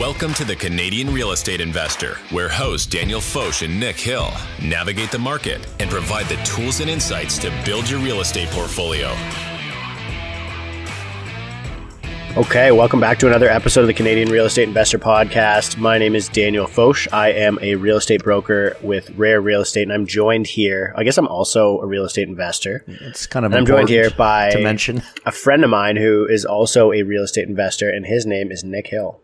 Welcome to the Canadian Real Estate Investor, where hosts Daniel Foch and Nick Hill navigate the market and provide the tools and insights to build your real estate portfolio. Okay, welcome back to another episode of the Canadian Real Estate Investor Podcast. My name is Daniel Foch. I am a real estate broker with Rare Real Estate, and I'm joined here. I guess I'm also a real estate investor. It's kind of And I'm joined here by to mention. a friend of mine who is also a real estate investor, and his name is Nick Hill.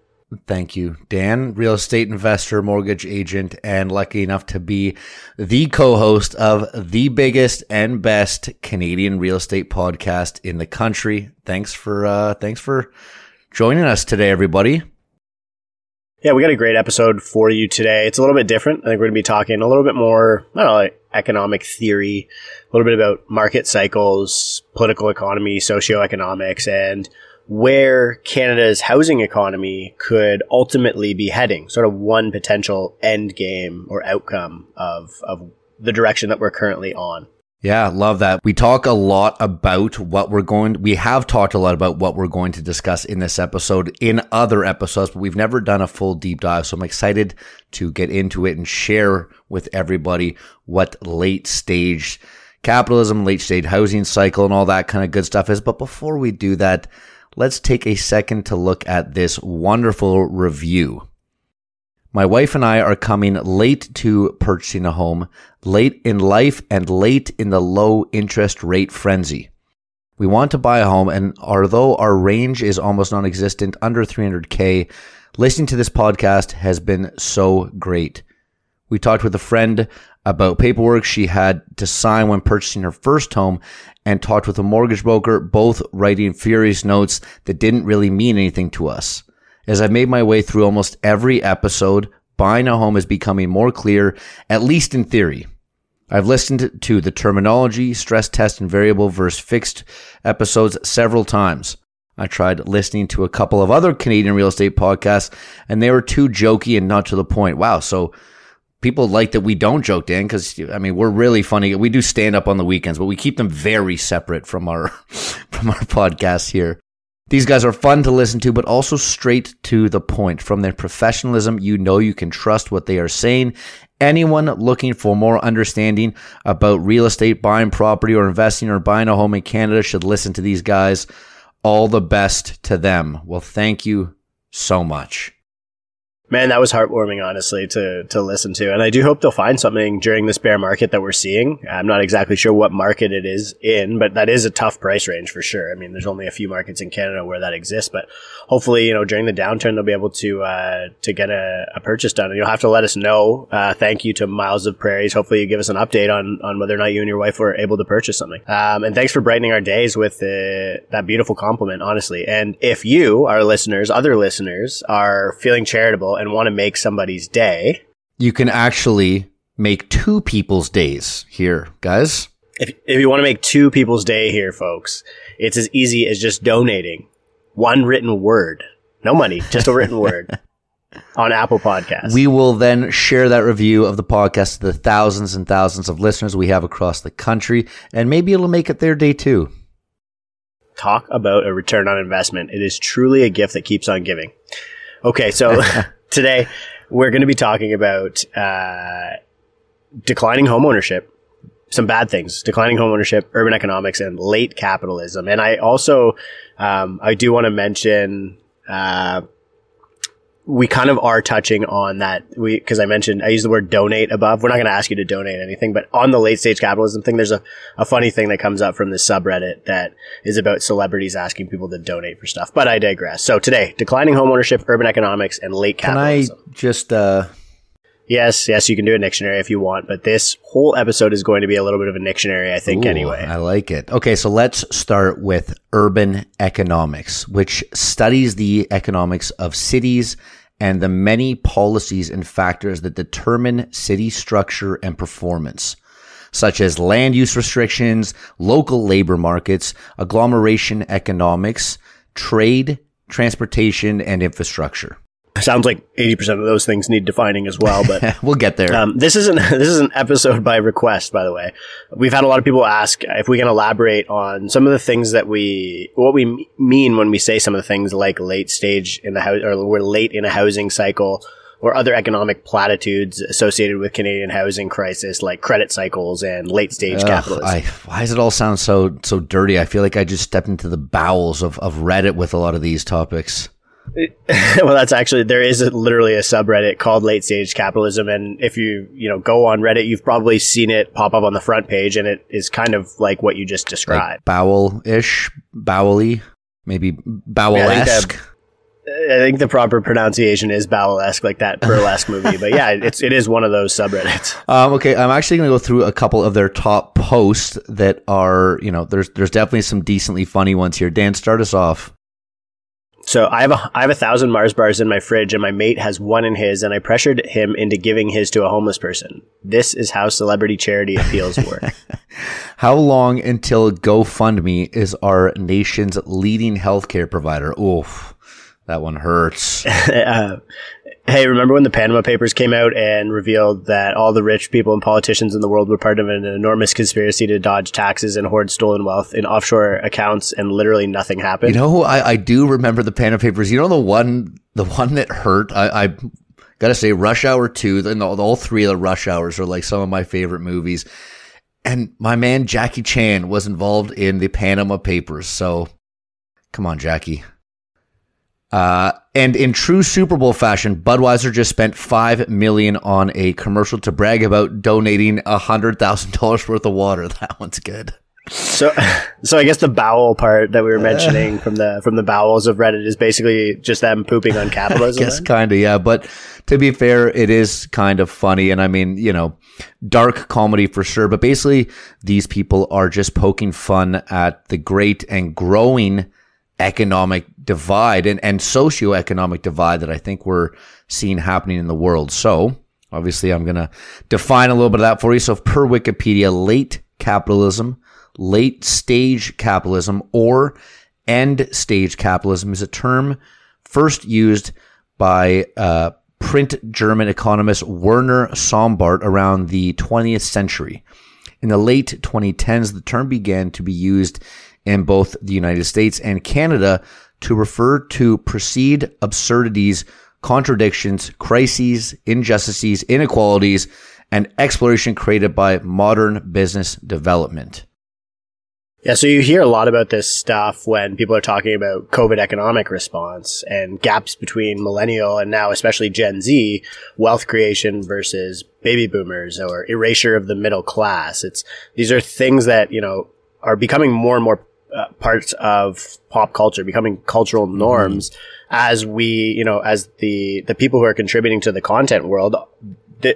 Thank you, Dan, real estate investor, mortgage agent, and lucky enough to be the co-host of the biggest and best Canadian real estate podcast in the country. Thanks for uh, thanks for joining us today, everybody. Yeah, we got a great episode for you today. It's a little bit different. I think we're going to be talking a little bit more, I don't know, like economic theory, a little bit about market cycles, political economy, socioeconomics, and where Canada's housing economy could ultimately be heading. Sort of one potential end game or outcome of, of the direction that we're currently on. Yeah, love that. We talk a lot about what we're going we have talked a lot about what we're going to discuss in this episode in other episodes, but we've never done a full deep dive. So I'm excited to get into it and share with everybody what late stage capitalism, late stage housing cycle and all that kind of good stuff is. But before we do that, let's take a second to look at this wonderful review. My wife and I are coming late to purchasing a home, late in life and late in the low interest rate frenzy. We want to buy a home and although our range is almost non-existent under 300k, listening to this podcast has been so great. We talked with a friend about paperwork she had to sign when purchasing her first home and talked with a mortgage broker, both writing furious notes that didn't really mean anything to us. As I've made my way through almost every episode, buying a home is becoming more clear, at least in theory. I've listened to the terminology, stress test, and variable versus fixed episodes several times. I tried listening to a couple of other Canadian real estate podcasts, and they were too jokey and not to the point. Wow, so people like that we don't joke, Dan, because I mean we're really funny. We do stand up on the weekends, but we keep them very separate from our from our podcast here. These guys are fun to listen to, but also straight to the point. From their professionalism, you know you can trust what they are saying. Anyone looking for more understanding about real estate, buying property, or investing or buying a home in Canada should listen to these guys. All the best to them. Well, thank you so much. Man, that was heartwarming, honestly, to to listen to. And I do hope they'll find something during this bear market that we're seeing. I'm not exactly sure what market it is in, but that is a tough price range for sure. I mean, there's only a few markets in Canada where that exists, but hopefully, you know, during the downturn, they'll be able to uh, to get a, a purchase done. And you'll have to let us know. Uh, thank you to Miles of Prairies. Hopefully, you give us an update on on whether or not you and your wife were able to purchase something. Um, and thanks for brightening our days with uh, that beautiful compliment, honestly. And if you, our listeners, other listeners, are feeling charitable and want to make somebody's day, You can actually make two people's days here, guys. if, if you want to make two people's day here, folks, it's as easy as just donating one written word. No money, just a written word on Apple Podcasts. We will then share that review of the podcast to the thousands and thousands of listeners we have across the country, and maybe it'll make it their day too. Talk about a return on investment. It is truly a gift that keeps on giving. Okay, so today we're going to be talking about uh, declining home ownership, some bad things, declining home ownership, urban economics, and late capitalism. And I also, um, I do want to mention, uh, we kind of are touching on that. We, cause I mentioned, I use the word donate above. We're not going to ask you to donate anything, but on the late stage capitalism thing, there's a, a funny thing that comes up from this subreddit that is about celebrities asking people to donate for stuff. But I digress. So today, declining homeownership, urban economics, and late capitalism. Can I just uh Yes, yes, you can do a dictionary if you want, but this whole episode is going to be a little bit of a dictionary, I think, ooh, anyway. I like it. Okay, so let's start with urban economics, which studies the economics of cities and the many policies and factors that determine city structure and performance. such as land use restrictions, local labor markets, agglomeration economics, trade, transportation, and infrastructure. Sounds like 80% of those things need defining as well, but we'll get there. Um, this isn't, this is an episode by request, by the way. We've had a lot of people ask if we can elaborate on some of the things that we, what we mean when we say some of the things like late stage in the house, or we're late in a housing cycle or other economic platitudes associated with Canadian housing crisis, like credit cycles and late stage Ugh, capitalism. I, why does it all sound so so dirty? I feel like I just stepped into the bowels of, of Reddit with a lot of these topics. well, that's actually there is a, literally a subreddit called Late Stage Capitalism, and if you you know go on Reddit, you've probably seen it pop up on the front page, and it is kind of like what you just described. Like bowel ish, bowely, maybe bowel esque. I think the proper pronunciation is bowel-esque, like that burlesque movie. But yeah, it's it is one of those subreddits. Um, okay, I'm actually going to go through a couple of their top posts that are, you know, there's there's definitely some decently funny ones here. Dan, start us off. So I have a I have a thousand Mars bars in my fridge, and my mate has one in his, and I pressured him into giving his to a homeless person. This is how celebrity charity appeals work. how long until GoFundMe is our nation's leading healthcare provider? Oof. That one hurts. uh, hey, remember when the Panama Papers came out and revealed that all the rich people and politicians in the world were part of an enormous conspiracy to dodge taxes and hoard stolen wealth in offshore accounts, and literally nothing happened? You know, I, I do remember the Panama Papers. You know, the one, the one that hurt. I, I gotta say, Rush Hour Two, and all, all three of the Rush Hours are like some of my favorite movies. And my man Jackie Chan was involved in the Panama Papers. So, come on, Jackie. Uh, and in true Super Bowl fashion, Budweiser just spent five million on a commercial to brag about donating a hundred thousand dollars worth of water. That one's good. So, so I guess the bowel part that we were mentioning from the from the bowels of Reddit is basically just them pooping on capitalism. Guess kind of, yeah. But to be fair, it is kind of funny, and I mean, you know, dark comedy for sure. But basically, these people are just poking fun at the great and growing economic divide and, and socioeconomic divide that I think we're seeing happening in the world. So, obviously, I'm going to define a little bit of that for you. So, per Wikipedia, late capitalism, late stage capitalism, or end stage capitalism is a term first used by uh, print German economist Werner Sombart around the 20th century. In the late 2010s, the term began to be used in both the United States and Canada to refer to perceived absurdities, contradictions, crises, injustices, inequalities, and exploration created by modern business development. Yeah, so you hear a lot about this stuff when people are talking about COVID economic response and gaps between millennial and now especially Gen Z wealth creation versus baby boomers or erasure of the middle class. It's these are things that, you know, are becoming more and more uh, parts of pop culture, becoming cultural mm-hmm. norms mm-hmm. as we, you know, as the, the people who are contributing to the content world,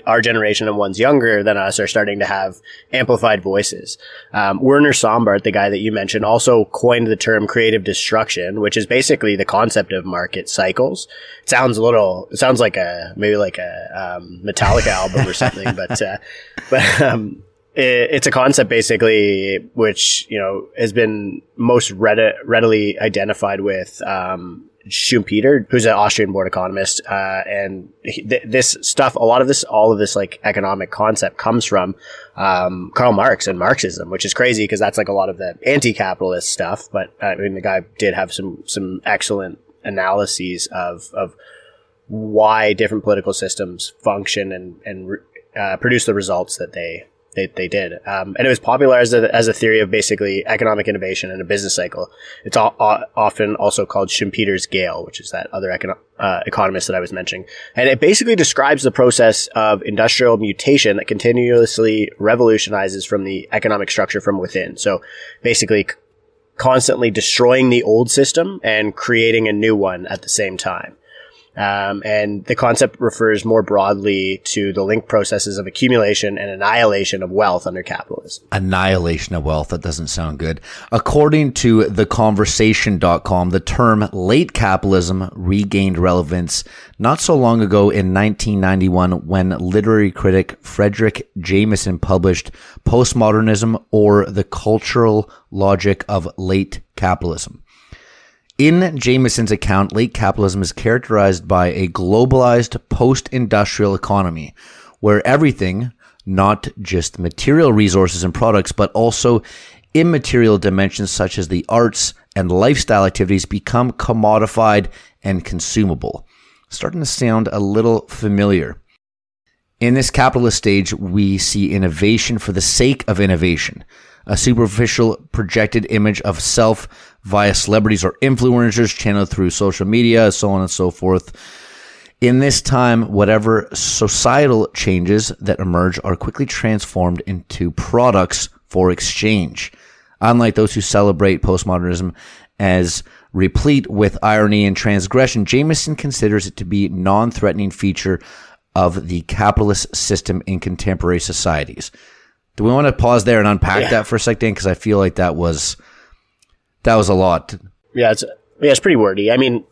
our generation and ones younger than us are starting to have amplified voices. Um, Werner Sombart, the guy that you mentioned, also coined the term creative destruction, which is basically the concept of market cycles. It sounds a little, it sounds like a, maybe like a, um, Metallica album or something, but, uh, but, um, it's a concept basically which you know has been most readily identified with um, Schumpeter, who's an Austrian born economist, uh, and he, th- this stuff, a lot of this, all of this like economic concept comes from um, Karl Marx and Marxism, which is crazy because that's like a lot of the anti-capitalist stuff. But I mean, the guy did have some some excellent analyses of of why different political systems function and and uh, produce the results that they they, they did. Um, and it was popularized as a, as a, theory of basically economic innovation and a business cycle. It's all, often also called Schumpeter's Gale, which is that other econo- uh, economist that I was mentioning. And it basically describes the process of industrial mutation that continuously revolutionizes from the economic structure from within. So basically, c- constantly destroying the old system and creating a new one at the same time. Um, and the concept refers more broadly to the linked processes of accumulation and annihilation of wealth under capitalism. Annihilation of wealth. That doesn't sound good. According to theconversation.com, the term late capitalism regained relevance not so long ago in 1991 when literary critic Fredric Jameson published Postmodernism or the Cultural Logic of Late Capitalism. In Jameson's account, late capitalism is characterized by a globalized post industrial economy where everything, not just material resources and products, but also immaterial dimensions such as the arts and lifestyle activities become commodified and consumable. Starting to sound a little familiar. In this capitalist stage, we see innovation for the sake of innovation, a superficial projected image of self via celebrities or influencers channeled through social media, so on and so forth. In this time, whatever societal changes that emerge are quickly transformed into products for exchange. Unlike those who celebrate postmodernism as replete with irony and transgression, Jameson considers it to be non-threatening feature of the capitalist system in contemporary societies. Do we want to pause there and unpack yeah. that for a second? Because I feel like that was that was a lot. Yeah, it's yeah, it's pretty wordy. I mean,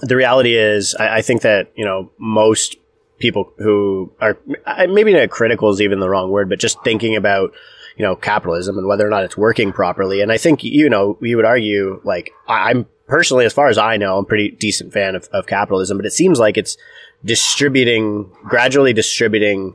the reality is, I, I think that you know most people who are maybe not critical is even the wrong word, but just thinking about you know capitalism and whether or not it's working properly. And I think you know you would argue like I'm personally, as far as I know, I'm a pretty decent fan of, of capitalism, but it seems like it's distributing gradually distributing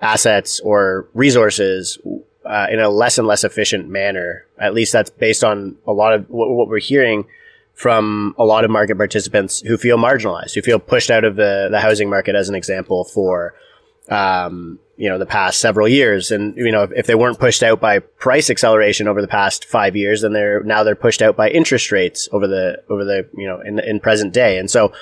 assets or resources uh, in a less and less efficient manner. At least that's based on a lot of what, what, we're hearing from a lot of market participants who feel marginalized, who feel pushed out of the, the housing market, as an example, for um, you know the past several years. And you know if, if, they weren't pushed out by price acceleration over the past five years, then they're now they're pushed out by interest rates over the over the you know in in present day. And so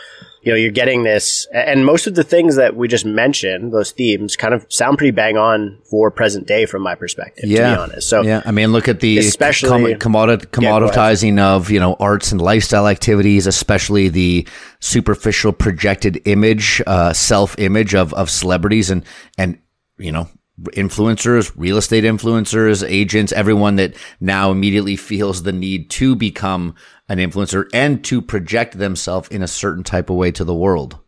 you know, you're getting this, and most of the things that we just mentioned, those themes, kind of sound pretty bang on for present day from my perspective. Yeah. To be honest, so yeah, I mean, look at the especially com- commodit- commoditizing yeah, of you know arts and lifestyle activities, especially the superficial projected image, uh, self image of of celebrities and and you know influencers, real estate influencers, agents, everyone that now immediately feels the need to become an influencer and to project themselves in a certain type of way to the world.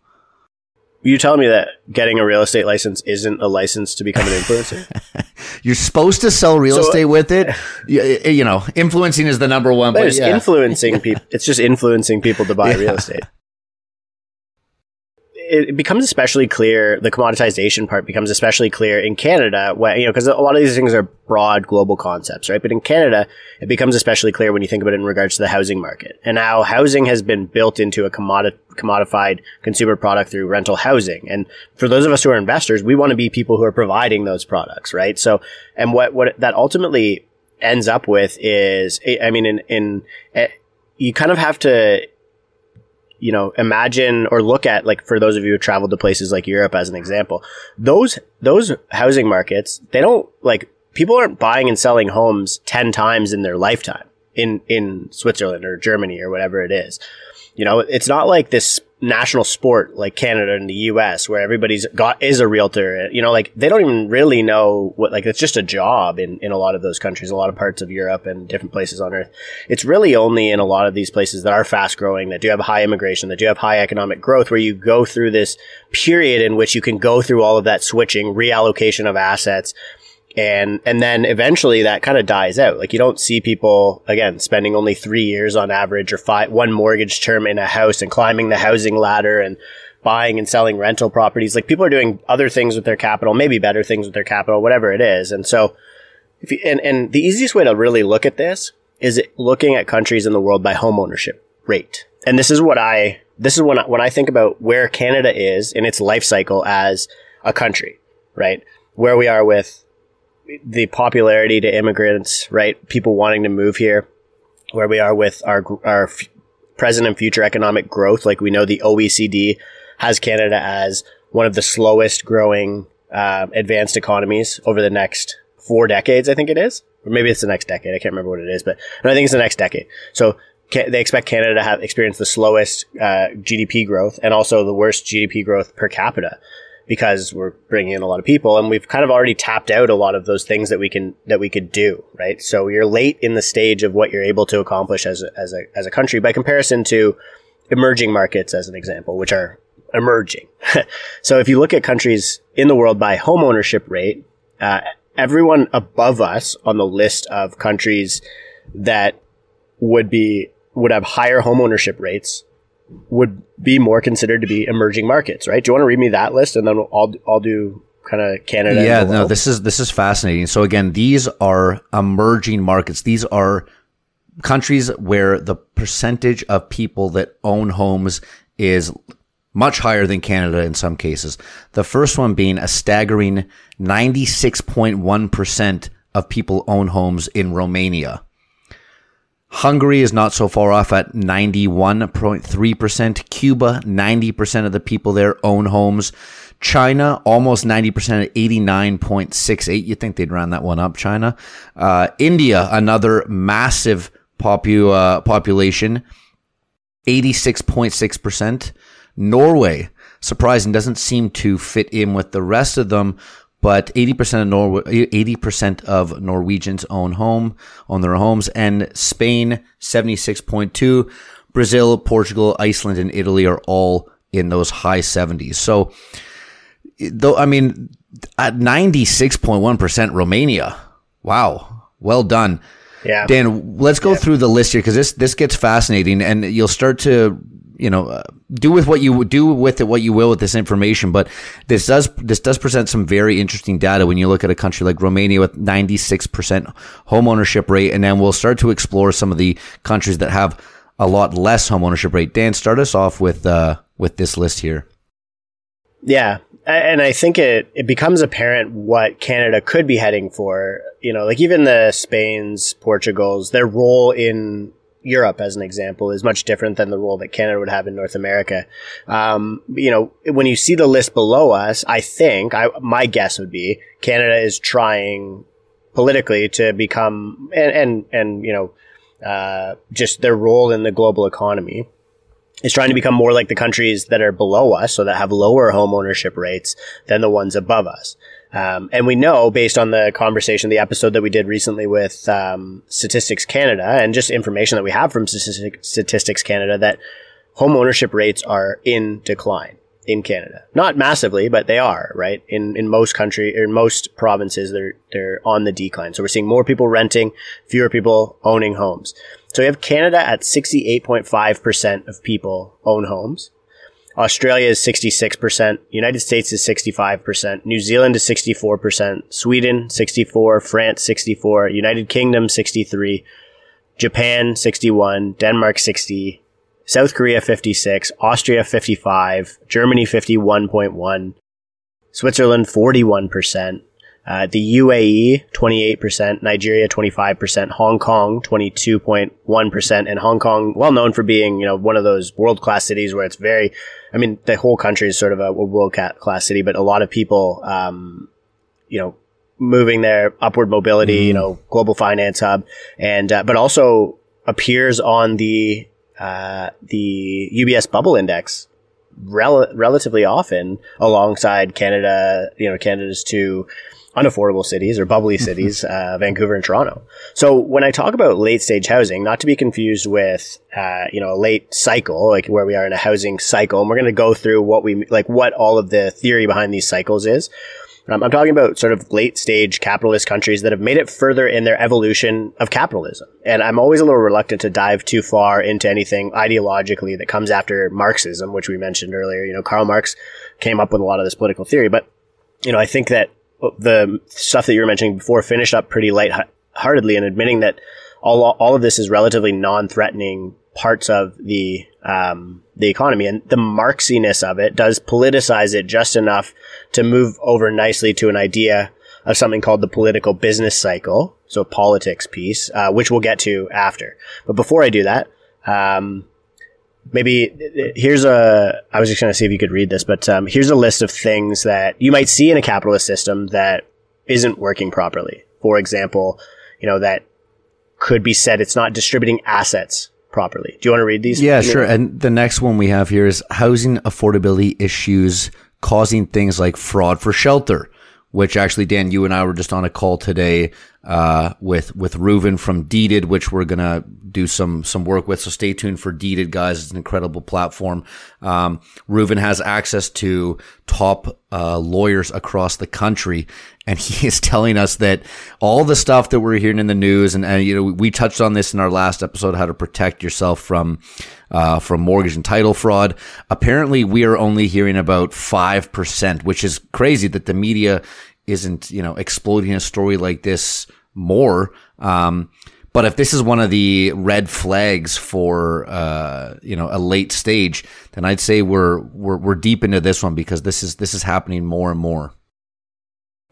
You telling me that getting a real estate license isn't a license to become an influencer? You're supposed to sell real so, estate with it. Uh, you, you, know, influencing is the number one. But, but yeah. influencing people. It's just influencing people to buy yeah. real estate it becomes especially clear. The commoditization part becomes especially clear in Canada, when, you know, because a lot of these things are broad global concepts, right? But in Canada, it becomes especially clear when you think about it in regards to the housing market and how housing has been built into a commodified consumer product through rental housing. And for those of us who are investors, we want to be people who are providing those products, right? So, and what what that ultimately ends up with is, I mean, in in eh, you kind of have to you know, imagine or look at like for those of you who traveled to places like Europe as an example, those those housing markets, they don't like people aren't buying and selling homes 10 times in their lifetime in in Switzerland or Germany or whatever it is. You know, it's not like this national sport like Canada and the US where everybody's got is a realtor. You know, like they don't even really know what like it's just a job in, in a lot of those countries, a lot of parts of Europe and different places on earth. It's really only in a lot of these places that are fast growing, that do have high immigration, that do have high economic growth, where you go through this period in which you can go through all of that switching, reallocation of assets and and then eventually that kind of dies out. Like you don't see people again spending only three years on average or five one mortgage term in a house and climbing the housing ladder and buying and selling rental properties. Like people are doing other things with their capital maybe better things with their capital whatever it is. And so if you, and, and the easiest way to really look at this is looking at countries in the world by home ownership rate. And this is what i this is when I, when I think about where canada is in its life cycle as a country right? Where we are with the popularity to immigrants, right? People wanting to move here, where we are with our our f- present and future economic growth. Like we know the OECD has Canada as one of the slowest growing uh, advanced economies over the next four decades. I think it is, or maybe it's the next decade. I can't remember what it is, but no, I think it's the next decade. So they expect Canada to have experienced the slowest uh, GDP growth and also the worst GDP growth per capita because we're bringing in a lot of people and we've kind of already tapped out a lot of those things that we can that we could do right? So you're late in the stage of what you're able to accomplish as a, as a, as a country by comparison to emerging markets as an example which are emerging. So if you look at countries in the world by home ownership rate uh, everyone above us on the list of countries that would be would have higher home ownership rates would be more considered to be emerging markets, right? Do you want to read me that list and then I'll I'll do kind of Canada? Yeah, no, this is this is fascinating. So again, these are emerging markets. These are countries where the percentage of people that own homes is much higher than Canada in some cases. The first one being a staggering 96.1% of people own homes in Romania. Hungary is not so far off at 91.3%. Cuba, 90% of the people there own homes. China, almost 90% at 89.68. You'd think they'd round that one up, China. Uh, India, another massive popu- uh, population, 86.6%. Norway, surprising, doesn't seem to fit in with the rest of them, but 80% of Norway, 80% of Norwegians own home, own their homes, and Spain, 76.2. Brazil, Portugal, Iceland, and Italy are all in those high 70s. So, though, I mean, at 96.1% Romania. Wow. Well done. Yeah. Dan, let's go yeah. through the list here because this this gets fascinating, and you'll start to you know uh, do with what you do with it what you will with this information. But this does this does present some very interesting data when you look at a country like Romania with 96 percent home ownership rate, and then we'll start to explore some of the countries that have a lot less home ownership rate. Dan, start us off with uh, with this list here. Yeah, and I think it it becomes apparent what Canada could be heading for. You know, like even the Spain's, Portugal's, their role in Europe, as an example, is much different than the role that Canada would have in North America. Um, you know, when you see the list below us, I think I, my guess would be Canada is trying politically to become and and, and you know uh, just their role in the global economy is trying to become more like the countries that are below us, so that have lower home ownership rates than the ones above us. Um, and we know, based on the conversation, the episode that we did recently with um, Statistics Canada, and just information that we have from Statistics Canada, that home ownership rates are in decline in Canada. Not massively, but they are, right? In in most country or in most provinces they're they're on the decline. So we're seeing more people renting, fewer people owning homes. So we have Canada at 68.5% of people own homes. Australia is 66%, United States is 65%, New Zealand is 64%, Sweden 64, France 64, United Kingdom 63, Japan 61, Denmark 60, South Korea 56, Austria 55, Germany 51.1, Switzerland 41%, uh, the UAE, 28%, Nigeria, 25%, Hong Kong, 22.1%, and Hong Kong, well known for being, you know, one of those world class cities where it's very, I mean, the whole country is sort of a, world class city, but a lot of people, um, you know, moving there, upward mobility, mm. you know, global finance hub, and, uh, but also appears on the, uh, the UBS bubble index rel- relatively often alongside Canada, you know, Canada's two, unaffordable cities or bubbly cities, uh, Vancouver and Toronto. So when I talk about late stage housing, not to be confused with, uh, you know, a late cycle, like where we are in a housing cycle, and we're going to go through what we, like what all of the theory behind these cycles is. Um, I'm talking about sort of late stage capitalist countries that have made it further in their evolution of capitalism. And I'm always a little reluctant to dive too far into anything ideologically that comes after Marxism, which we mentioned earlier. You know, Karl Marx came up with a lot of this political theory, but you know, I think that the stuff that you were mentioning before finished up pretty lightheartedly and admitting that all, all of this is relatively non-threatening parts of the um, the economy, and the Marxiness of it does politicize it just enough to move over nicely to an idea of something called the political business cycle, so politics piece, uh, which we'll get to after. But before I do that, um, maybe here's a i was just going to see if you could read this but um, here's a list of things that you might see in a capitalist system that isn't working properly. For example you know that could be said it's not distributing assets properly. Do you want to read these? Yeah sure and the next one we have here is housing affordability issues causing things like fraud for shelter which actually dan you and i were just on a call today uh, with with Reuven from Deeded, which we're gonna do some some work with. So stay tuned for Deeded, guys. It's an incredible platform. Um, Reuven has access to top uh, lawyers across the country, and he is telling us that all the stuff that we're hearing in the news, and, and you know, we touched on this in our last episode, how to protect yourself from uh, from mortgage and title fraud. Apparently, we are only hearing about five percent, which is crazy that the media isn't, you know, exploding a story like this more. Um, but if this is one of the red flags for, uh, you know, a late stage, then I'd say we're, we're, we're deep into this one because this is, this is happening more and more.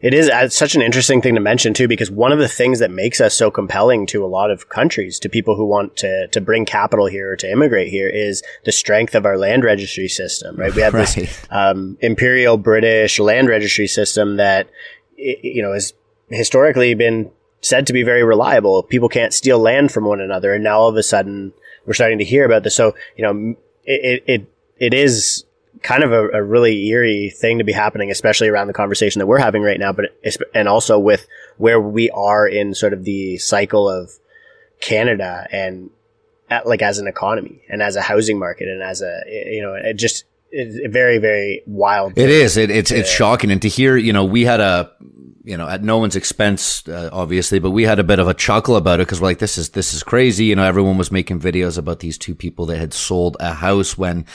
It is uh, such an interesting thing to mention too, because one of the things that makes us so compelling to a lot of countries, to people who want to, to bring capital here or to immigrate here is the strength of our land registry system, right? We have right. this, um, imperial British land registry system that, you know, has historically been said to be very reliable. People can't steal land from one another. And now all of a sudden we're starting to hear about this. So, you know, it, it, it is kind of a, a, really eerie thing to be happening, especially around the conversation that we're having right now, but, and also with where we are in sort of the cycle of Canada and at, like as an economy and as a housing market and as a, you know, it just, it's very, very wild. It is. It, it's, to, it's shocking. And to hear, you know, we had a, you know, at no one's expense, uh, obviously, but we had a bit of a chuckle about it because we're like, this is, this is crazy. You know, everyone was making videos about these two people that had sold a house when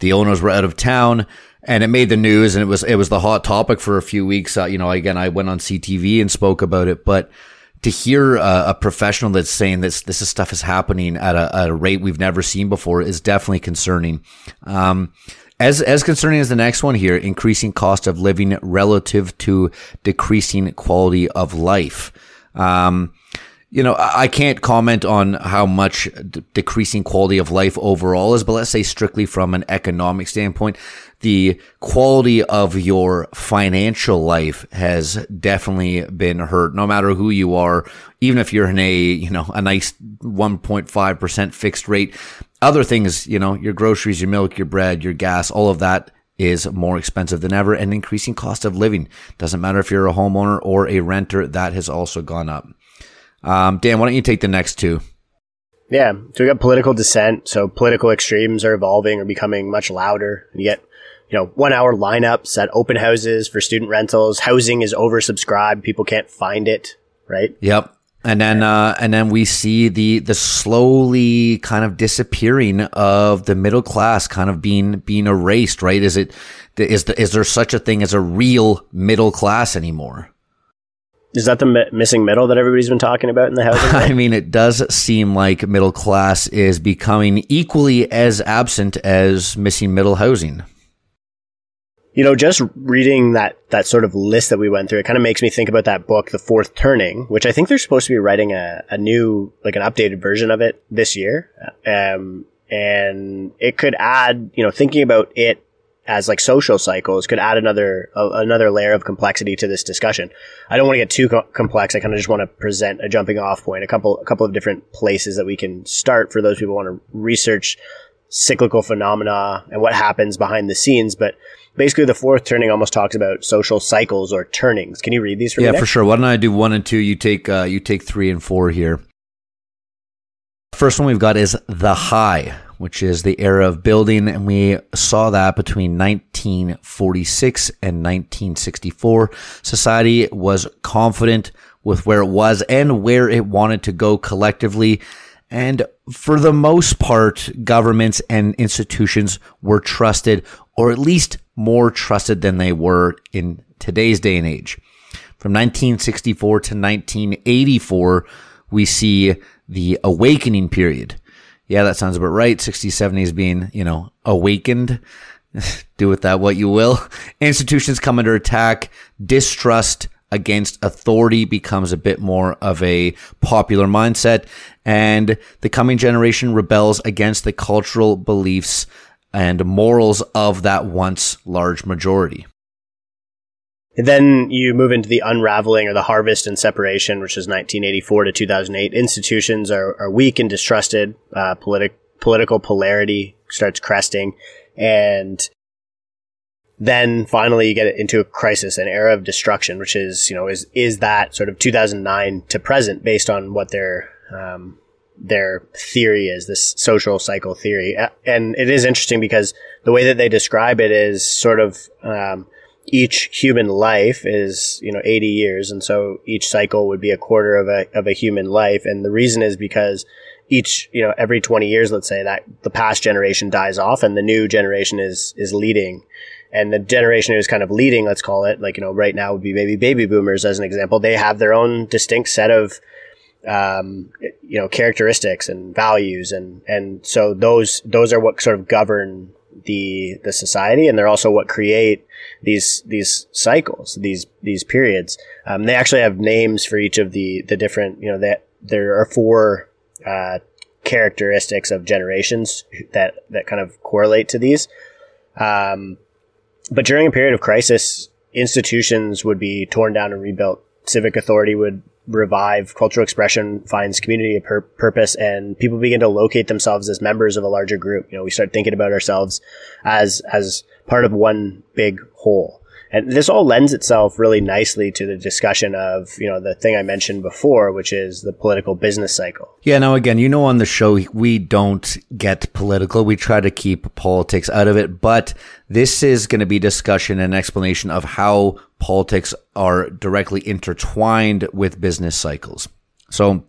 the owners were out of town and it made the news and it was, it was the hot topic for a few weeks. Uh, you know, again, I went on CTV and spoke about it, but to hear a, a professional that's saying this, this is stuff is happening at a, at a rate we've never seen before is definitely concerning. Um, as, as concerning as the next one here, increasing cost of living relative to decreasing quality of life. Um, you know, I can't comment on how much d- decreasing quality of life overall is, but let's say strictly from an economic standpoint, the quality of your financial life has definitely been hurt, no matter who you are, even if you're in a, you know, a nice 1.5% fixed rate. Other things, you know, your groceries, your milk, your bread, your gas, all of that is more expensive than ever and increasing cost of living. Doesn't matter if you're a homeowner or a renter, that has also gone up. Um, Dan, why don't you take the next two? Yeah, so we got political dissent. So political extremes are evolving or becoming much louder. You get, you know, one hour lineups at open houses for student rentals. Housing is oversubscribed. People can't find it, right? Yep. And then, uh, and then we see the, the slowly kind of disappearing of the middle class kind of being, being erased, right? Is it, is, the, is there such a thing as a real middle class anymore? Is that the mi- missing middle that everybody's been talking about in the housing? I mean, it does seem like middle class is becoming equally as absent as missing middle housing. You know, just reading that that sort of list that we went through, it kind of makes me think about that book, The Fourth Turning, which I think they're supposed to be writing a, a new, like an updated version of it this year. Um, and it could add, you know, thinking about it as like social cycles could add another uh, another layer of complexity to this discussion. I don't want to get too co- complex. I kind of just want to present a jumping off point, a couple a couple of different places that we can start for those people who want to research cyclical phenomena and what happens behind the scenes. But basically, the fourth turning almost talks about social cycles or turnings. Can you read these for yeah, me? Yeah, for sure. Why don't I do one and two? You take uh, you take three and four here. First one we've got is the high, which is the era of building, and we saw that between 1946 and 1964. Society was confident with where it was and where it wanted to go collectively. And for the most part, governments and institutions were trusted, or at least more trusted than they were in today's day and age. From 1964 to 1984, we see the awakening period. Yeah, that sounds about right. 60s, 70s being, you know, awakened. Do with that what you will. Institutions come under attack. Distrust against authority becomes a bit more of a popular mindset. And the coming generation rebels against the cultural beliefs and morals of that once large majority. Then you move into the unraveling or the harvest and separation, which is 1984 to 2008. Institutions are, are weak and distrusted. Uh, politi- political polarity starts cresting. And then finally you get into a crisis, an era of destruction, which is, you know, is, is that sort of 2009 to present based on what their, um, their theory is, this social cycle theory. And it is interesting because the way that they describe it is sort of, um, each human life is, you know, 80 years. And so each cycle would be a quarter of a, of a human life. And the reason is because each, you know, every 20 years, let's say that the past generation dies off and the new generation is, is leading and the generation who's kind of leading, let's call it, like, you know, right now would be maybe baby boomers as an example. They have their own distinct set of, um, you know, characteristics and values. And, and so those, those are what sort of govern the, the society. And they're also what create these, these cycles, these, these periods. Um, they actually have names for each of the, the different, you know, that there are four, uh, characteristics of generations that, that kind of correlate to these. Um, but during a period of crisis, institutions would be torn down and rebuilt. Civic authority would revive. Cultural expression finds community pur- purpose, and people begin to locate themselves as members of a larger group. You know, we start thinking about ourselves as as part of one big whole. And this all lends itself really nicely to the discussion of, you know, the thing I mentioned before, which is the political business cycle. Yeah. Now, again, you know, on the show, we don't get political. We try to keep politics out of it, but this is going to be discussion and explanation of how politics are directly intertwined with business cycles. So,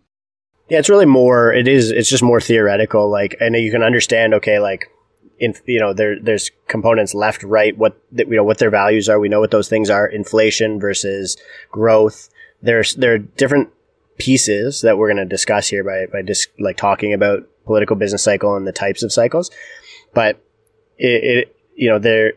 yeah, it's really more, it is, it's just more theoretical. Like, I know you can understand, okay, like, in, you know, there, there's components left, right, what, you know, what their values are. We know what those things are. Inflation versus growth. There's, there are different pieces that we're going to discuss here by, by just like talking about political business cycle and the types of cycles. But it, it you know, they're,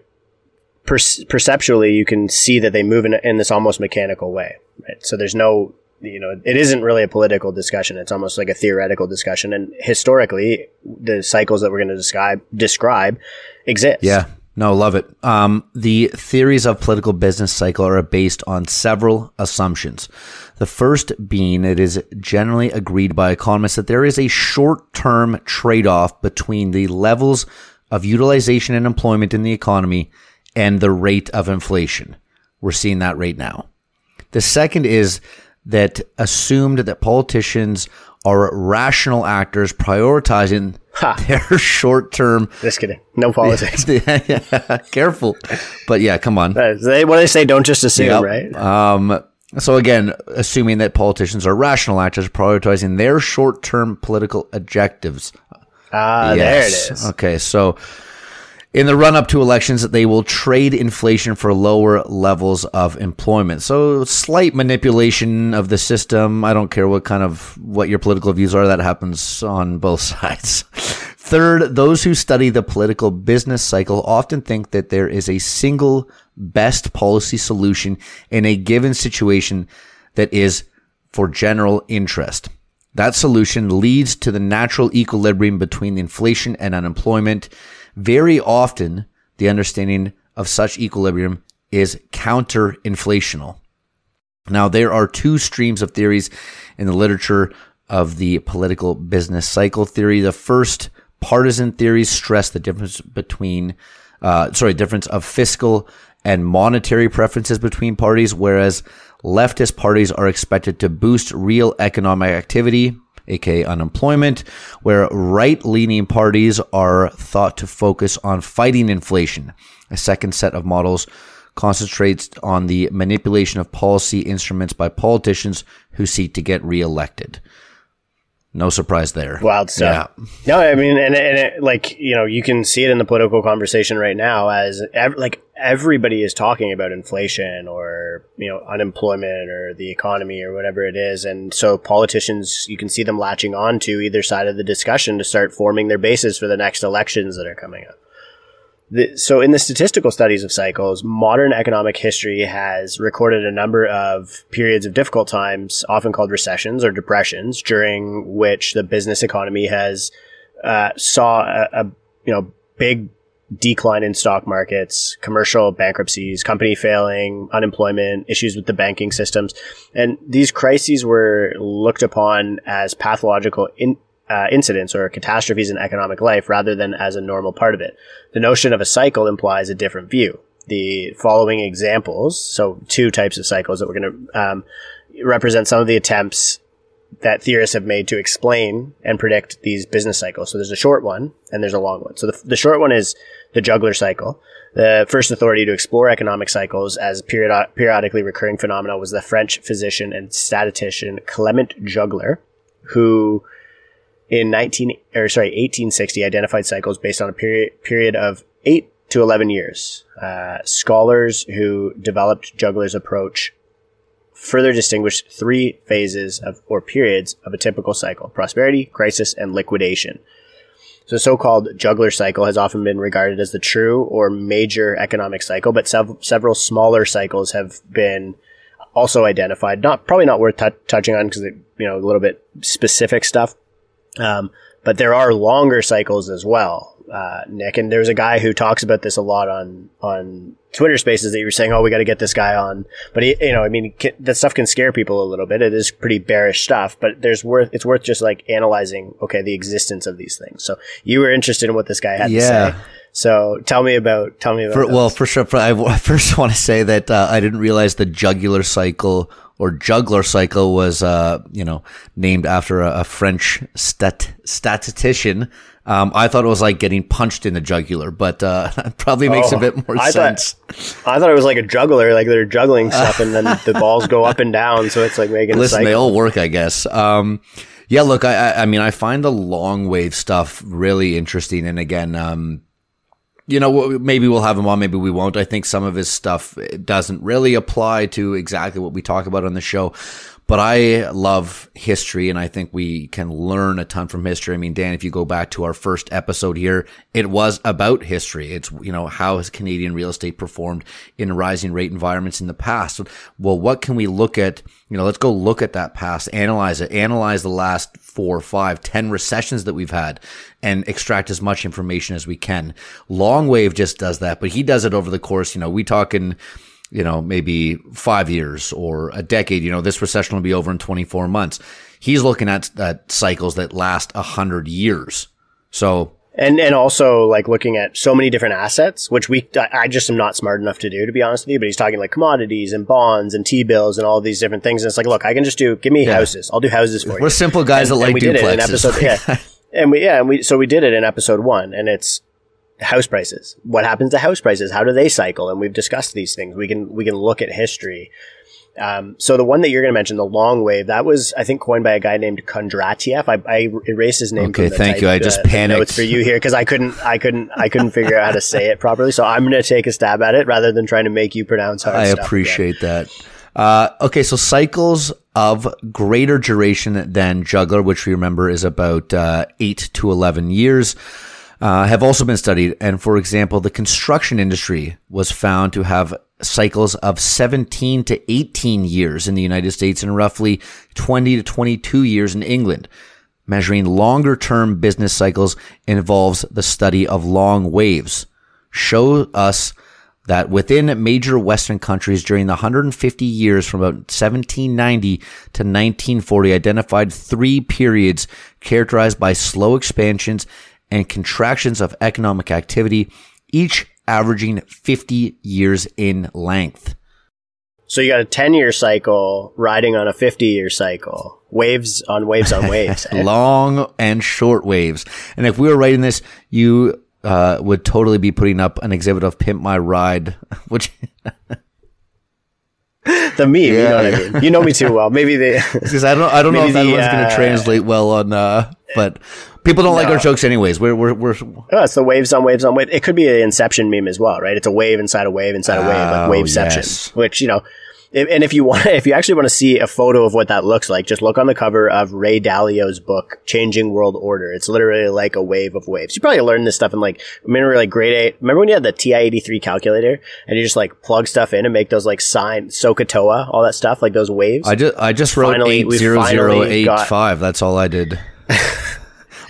per- perceptually, you can see that they move in, in this almost mechanical way, right? So there's no, you know, it isn't really a political discussion. It's almost like a theoretical discussion. And historically, the cycles that we're going to describe describe exist. Yeah. No, love it. Um, the theories of political business cycle are based on several assumptions. The first being it is generally agreed by economists that there is a short-term trade-off between the levels of utilization and employment in the economy and the rate of inflation. We're seeing that right now. The second is that assumed that politicians are rational actors prioritizing ha. their short term. Just kidding. No politics. Careful. But yeah, come on. They, what they say, don't just assume, yep. right? Um, so again, assuming that politicians are rational actors prioritizing their short term political objectives. Ah, yes. there it is. Okay, so in the run up to elections, that they will trade inflation for lower levels of employment. So slight manipulation of the system. I don't care what kind of what your political views are. That happens on both sides. Third, those who study the political business cycle often think that there is a single best policy solution in a given situation that is for general interest. That solution leads to the natural equilibrium between inflation and unemployment very often, the understanding of such equilibrium is counter-inflational. Now, there are two streams of theories in the literature of the political business cycle theory. The first partisan theories stress the difference between, uh, sorry, difference of fiscal and monetary preferences between parties, whereas leftist parties are expected to boost real economic activity aka unemployment, where right leaning parties are thought to focus on fighting inflation. A second set of models concentrates on the manipulation of policy instruments by politicians who seek to get reelected. No surprise there. Wild stuff. Yeah. No, I mean, and, and it, like, you know, you can see it in the political conversation right now as ev- like everybody is talking about inflation or, you know, unemployment or the economy or whatever it is. And so politicians, you can see them latching on to either side of the discussion to start forming their bases for the next elections that are coming up. The, so in the statistical studies of cycles, modern economic history has recorded a number of periods of difficult times, often called recessions or depressions, during which the business economy has uh, saw a, a you know big decline in stock markets, commercial bankruptcies, company failing, unemployment, issues with the banking systems. And these crises were looked upon as pathological in, uh, incidents or catastrophes in economic life rather than as a normal part of it. The notion of a cycle implies a different view. the following examples. So two types of cycles that we're going to um, represent some of the attempts that theorists have made to explain and predict these business cycles. So there's a short one and there's a long one. So the, the short one is the Juglar cycle. The first authority to explore economic cycles as period- periodically recurring phenomena was the French physician and statistician Clément Juglar, who in 19 or sorry 1860 identified cycles based on a period period of 8 to 11 years. Uh, scholars who developed Juglar's approach further distinguished three phases of or periods of a typical cycle: prosperity, crisis, and liquidation. So, the so-called Juglar cycle has often been regarded as the true or major economic cycle, but sev- several smaller cycles have been also identified. Not probably not worth t- touching on because you know a little bit specific stuff. Um, but there are longer cycles as well uh, Nick. And there's a guy who talks about this a lot on on Twitter Spaces that you were saying, "Oh, we got to get this guy on." But he, you know, I mean, can, that stuff can scare people a little bit. It is pretty bearish stuff, but there's worth it's worth just like analyzing. Okay, the existence of these things. So you were interested in what this guy had yeah. to say. So tell me about tell me about. For, well, for sure. I first want to say that uh, I didn't realize the jugular cycle or juggler cycle was, uh, you know, named after a, a French stat- statistician um, I thought it was like getting punched in the jugular, but uh, probably makes oh, a bit more I sense. Thought, I thought it was like a juggler, like they're juggling stuff, and then the balls go up and down, so it's like making. Listen, they all work, I guess. Um, yeah, look, I, I, mean, I find the long wave stuff really interesting, and again, um, you know, maybe we'll have him on, maybe we won't. I think some of his stuff doesn't really apply to exactly what we talk about on the show. But I love history and I think we can learn a ton from history. I mean, Dan, if you go back to our first episode here, it was about history. It's, you know, how has Canadian real estate performed in rising rate environments in the past? Well, what can we look at? You know, let's go look at that past, analyze it, analyze the last four, five, ten recessions that we've had and extract as much information as we can. Long Wave just does that, but he does it over the course, you know, we talking, you know, maybe five years or a decade. You know, this recession will be over in 24 months. He's looking at, at cycles that last a hundred years. So, and and also like looking at so many different assets, which we I just am not smart enough to do, to be honest with you. But he's talking like commodities and bonds and T bills and all these different things. And it's like, look, I can just do give me yeah. houses. I'll do houses for We're you. We're simple guys and, that like we duplexes. Did it in episode, yeah. and we yeah, and we so we did it in episode one, and it's house prices. What happens to house prices? How do they cycle? And we've discussed these things. We can we can look at history. Um, so the one that you're going to mention, the long wave, that was I think coined by a guy named Kondratiev. I, I erased his name. Okay, thank you. I just uh, panicked. It's for you here because I couldn't I couldn't I couldn't figure out how to say it properly. So I'm going to take a stab at it rather than trying to make you pronounce hard. I appreciate again. that. Uh, okay, so cycles of greater duration than Juglar, which we remember is about uh, eight to eleven years uh, have also been studied. And for example, the construction industry was found to have cycles of 17 to 18 years in the United States and roughly 20 to 22 years in England. Measuring longer term business cycles involves the study of long waves. Show us that within major Western countries during the 150 years from about 1790 to 1940 identified three periods characterized by slow expansions and contractions of economic activity, each averaging 50 years in length. So you got a 10 year cycle riding on a 50 year cycle. Waves on waves on waves. Eh? Long and short waves. And if we were writing this, you uh, would totally be putting up an exhibit of Pimp My Ride, which. the meme, yeah, you know what I mean? You know me too well. Maybe they. Because I don't, I don't know if that the, one's uh, going to translate well on, uh, but People don't no. like our jokes anyways. We're we're we're. Oh, it's the waves on waves on waves. It could be an Inception meme as well, right? It's a wave inside a wave inside a wave, like oh, waveception. Yes. Which you know, if, and if you want, if you actually want to see a photo of what that looks like, just look on the cover of Ray Dalio's book, Changing World Order. It's literally like a wave of waves. You probably learned this stuff in like, remember like grade eight. Remember when you had the TI eighty three calculator and you just like plug stuff in and make those like sine SOHCAHTOA, all that stuff, like those waves. I just I just wrote finally, eight zero zero eight got, five. That's all I did.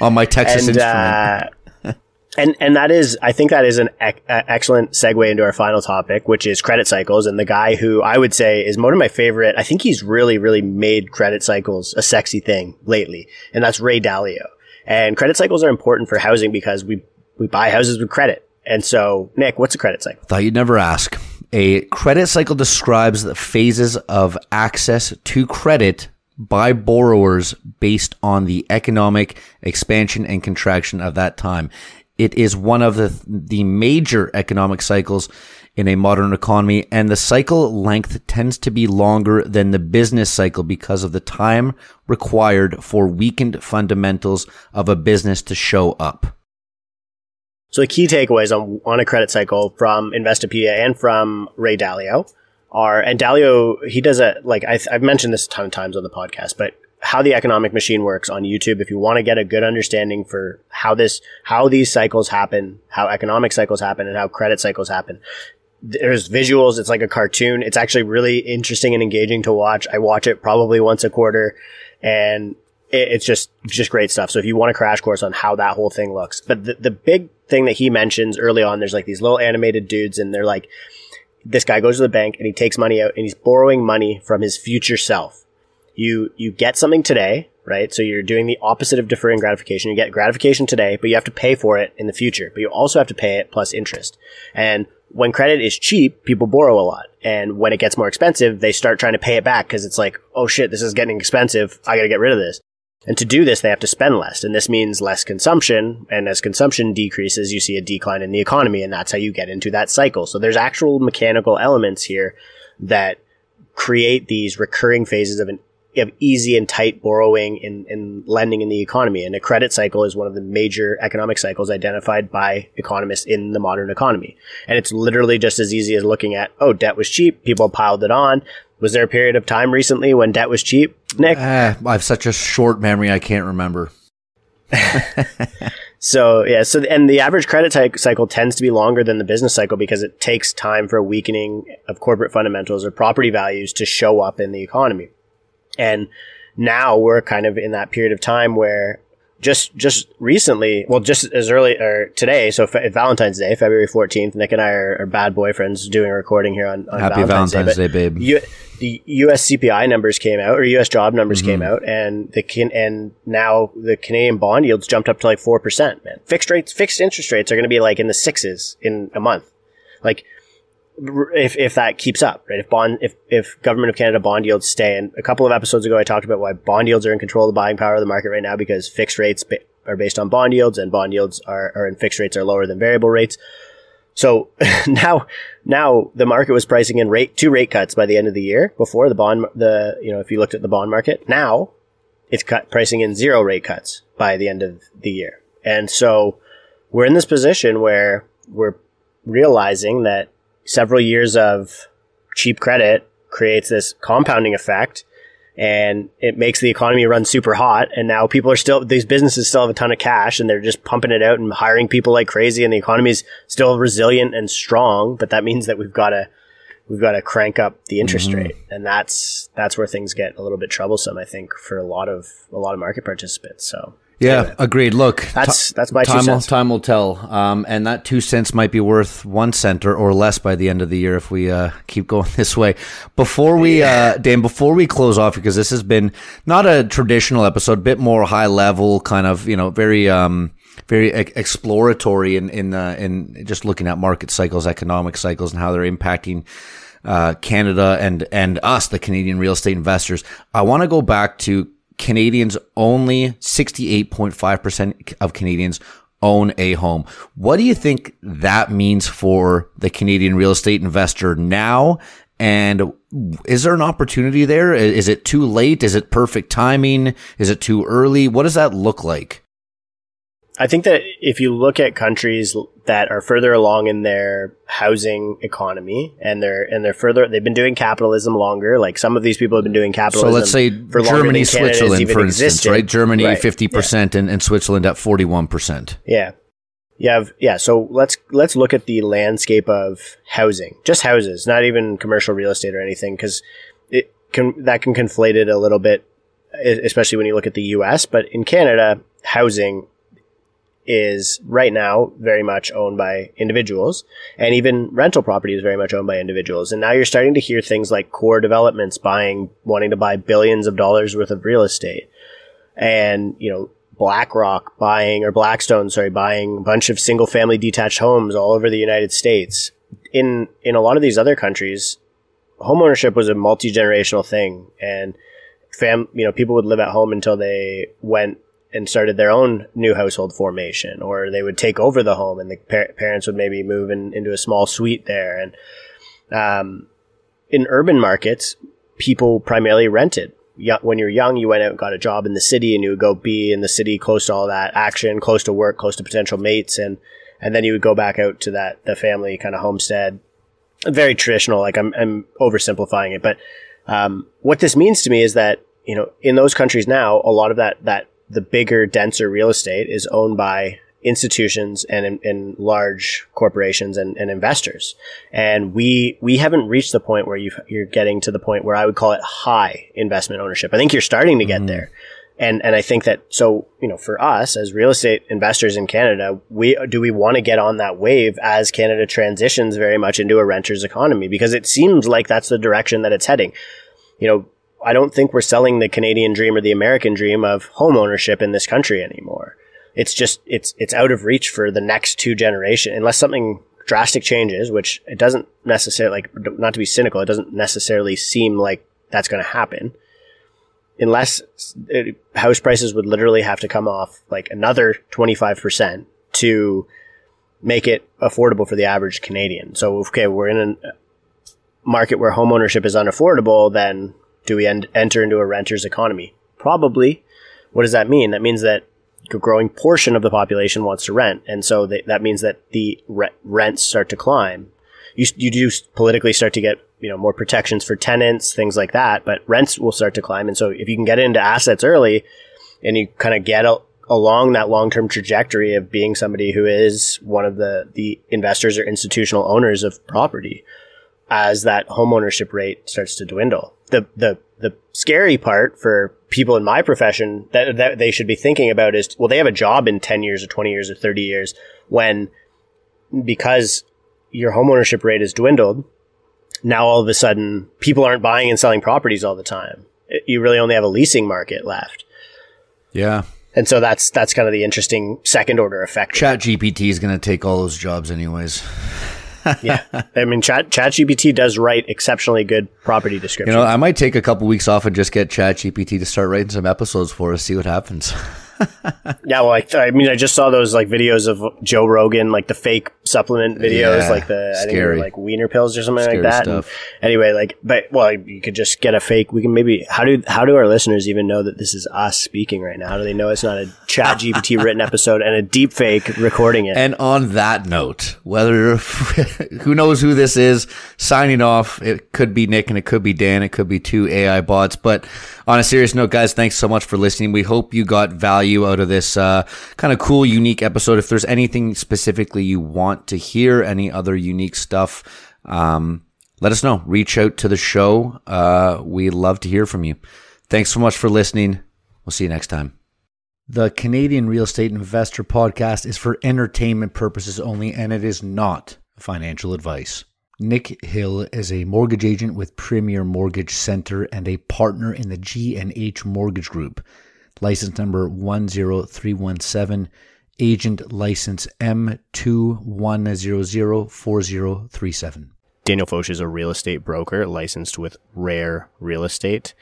on my Texas and, instrument. Uh, and and that is, I think that is an ec- excellent segue into our final topic, which is credit cycles. And the guy who I would say is one of my favorite. I think he's really, really made credit cycles a sexy thing lately, and that's Ray Dalio. And credit cycles are important for housing because we we buy houses with credit And so, Nick, what's a credit cycle? Thought you'd never ask. A credit cycle describes the phases of access to credit by borrowers based on the economic expansion and contraction of that time. It is one of the, the major economic cycles in a modern economy, and the cycle length tends to be longer than the business cycle because of the time required for weakened fundamentals of a business to show up. So the key takeaways on, on a credit cycle from Investopedia and from Ray Dalio are, and Dalio, he does a, like, I, I've mentioned this a ton of times on the podcast, but how the economic machine works on YouTube. If you want to get a good understanding for how this, how these cycles happen, how economic cycles happen and how credit cycles happen, there's visuals. It's like a cartoon. It's actually really interesting and engaging to watch. I watch it probably once a quarter and it, it's just, just great stuff. So if you want a crash course on how that whole thing looks, but the, the big thing that he mentions early on, there's like these little animated dudes and they're like, this guy goes to the bank and he takes money out and he's borrowing money from his future self. You, you get something today, right? So you're doing the opposite of deferring gratification. You get gratification today, but you have to pay for it in the future, but you also have to pay it plus interest. And when credit is cheap, people borrow a lot. And when it gets more expensive, they start trying to pay it back because it's like, oh shit, this is getting expensive. I got to get rid of this. And to do this, they have to spend less. And this means less consumption. And as consumption decreases, you see a decline in the economy. And that's how you get into that cycle. So there's actual mechanical elements here that create these recurring phases of an of easy and tight borrowing and, and lending in the economy. And a credit cycle is one of the major economic cycles identified by economists in the modern economy. And it's literally just as easy as looking at, oh, debt was cheap. People piled it on. Was there a period of time recently when debt was cheap? Nick? Uh, I have such a short memory, I can't remember. so yeah, so and the average credit t- cycle tends to be longer than the business cycle because it takes time for a weakening of corporate fundamentals or property values to show up in the economy. And now we're kind of in that period of time where just just recently, well, just as early or today, so fe- Valentine's Day, February fourteenth, Nick and I are, are, bad boyfriends doing a recording here on, on Happy Valentine's, Valentine's Day, Day, babe. U- the U.S. CPI numbers came out, or U.S. job numbers mm-hmm. came out, and the can- and now the Canadian bond yields jumped up to like four percent. Man, fixed rates, fixed interest rates are going to be like in the sixes in a month. Like if if that keeps up, right? If bond if if government of Canada bond yields stay, and a couple of episodes ago I talked about why bond yields are in control of the buying power of the market right now because fixed rates ba- are based on bond yields, and bond yields are, are in fixed rates are lower than variable rates. So now now the market was pricing in rate two rate cuts by the end of the year before the bond the you know if you looked at the bond market now it's cut pricing in zero rate cuts by the end of the year, and so we're in this position where we're realizing that several years of cheap credit creates this compounding effect and it makes the economy run super hot. And now people are still, these businesses still have a ton of cash and they're just pumping it out and hiring people like crazy. And the economy is still resilient and strong. But that means that we've got to, we've got to crank up the interest mm-hmm. rate. And that's, that's where things get a little bit troublesome, I think, for a lot of, a lot of market participants. So yeah, anyway, agreed. Look, that's that's my time will, time will tell, um, and that two cents might be worth one cent or, or less by the end of the year if we uh, keep going this way. Before we, uh, Dan, before we close off, because this has been not a traditional episode, a bit more high level, kind of you know very. Um, very exploratory in in uh, in just looking at market cycles, economic cycles, and how they're impacting uh, Canada and and us, the Canadian real estate investors. I want to go back to Canadians only 68.5% of Canadians own a home. What do you think that means for the Canadian real estate investor now? And is there an opportunity there? Is it too late? Is it perfect timing? Is it too early? What does that look like? I think that if you look at countries that are further along in their housing economy and they're and they're further they've been doing capitalism longer like some of these people have been doing capitalism so let's say germany switzerland for instance existed. right germany right. 50% yeah. and, and switzerland at 41% yeah you have yeah so let's let's look at the landscape of housing just houses not even commercial real estate or anything because it can that can conflate it a little bit especially when you look at the us but in canada housing is right now very much owned by individuals and even rental property is very much owned by individuals. And now you're starting to hear things like core developments buying, wanting to buy billions of dollars worth of real estate. And, you know, BlackRock buying or Blackstone, sorry, buying a bunch of single family detached homes all over the United States. In in a lot of these other countries, homeownership was a multi generational thing, and fam, you know, people would live at home until they went and started their own new household formation, or they would take over the home, and the par- parents would maybe move in, into a small suite there. And um, in urban markets, people primarily rented. When you're young, you went out and got a job in the city, and you would go be in the city, close to all that action, close to work, close to potential mates, and and then you would go back out to that the family kind of homestead. Very traditional. Like I'm I'm oversimplifying it, but um, what this means to me is that you know in those countries now, a lot of that that the bigger, denser real estate is owned by institutions and, and large corporations and, and, investors. And we, we haven't reached the point where you are getting to the point where I would call it high investment ownership. I think you're starting to get mm-hmm. there. And, and I think that, so, you know, for us as real estate investors in Canada, we, do we want to get on that wave as Canada transitions very much into a renter's economy? Because it seems like that's the direction that it's heading. You know, I don't think we're selling the Canadian dream or the American dream of home ownership in this country anymore. It's just it's it's out of reach for the next two generation unless something drastic changes, which it doesn't necessarily like not to be cynical, it doesn't necessarily seem like that's going to happen. Unless it, house prices would literally have to come off like another 25% to make it affordable for the average Canadian. So, okay, we're in a market where homeownership is unaffordable, then do we en- enter into a renter's economy? Probably. What does that mean? That means that a growing portion of the population wants to rent, and so that means that the re- rents start to climb. You you do politically start to get you know more protections for tenants, things like that, but rents will start to climb, and so if you can get into assets early, and you kind of get a, along that long term trajectory of being somebody who is one of the the investors or institutional owners of property, as that homeownership rate starts to dwindle. The the the scary part for people in my profession that, that they should be thinking about is well they have a job in 10 years or 20 years or 30 years when because your homeownership rate has dwindled now all of a sudden people aren't buying and selling properties all the time. You really only have a leasing market left. Yeah. And so that's that's kind of the interesting second order effect. Chat gpt is going to take all those jobs anyways yeah, I mean, Chat ChatGPT does write exceptionally good property descriptions. You know, I might take a couple weeks off and just get ChatGPT to start writing some episodes for us, see what happens. yeah, well, I, I, mean, I just saw those like videos of Joe Rogan, like the fake supplement videos, yeah, like the I think like wiener pills or something scary like that. Stuff. And anyway, like, but well, you could just get a fake. We can maybe how do how do our listeners even know that this is us speaking right now? How do they know it's not a Chat GPT written episode and a deep fake recording it? And on that note, whether who knows who this is signing off, it could be Nick and it could be Dan, it could be two AI bots, but on a serious note, guys, thanks so much for listening. We hope you got value out of this uh, kind of cool, unique episode. If there's anything specifically you want to hear, any other unique stuff, um, let us know. Reach out to the show. Uh, we'd love to hear from you. Thanks so much for listening. We'll see you next time. The Canadian Real Estate Investor Podcast is for entertainment purposes only, and it is not financial advice. Nick Hill is a mortgage agent with Premier Mortgage Center and a partner in the G&H Mortgage Group. License number 10317, agent license M21004037. Daniel Foch is a real estate broker licensed with Rare Real Estate,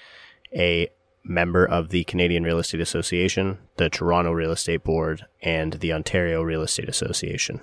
a member of the Canadian Real Estate Association, the Toronto Real Estate Board, and the Ontario Real Estate Association.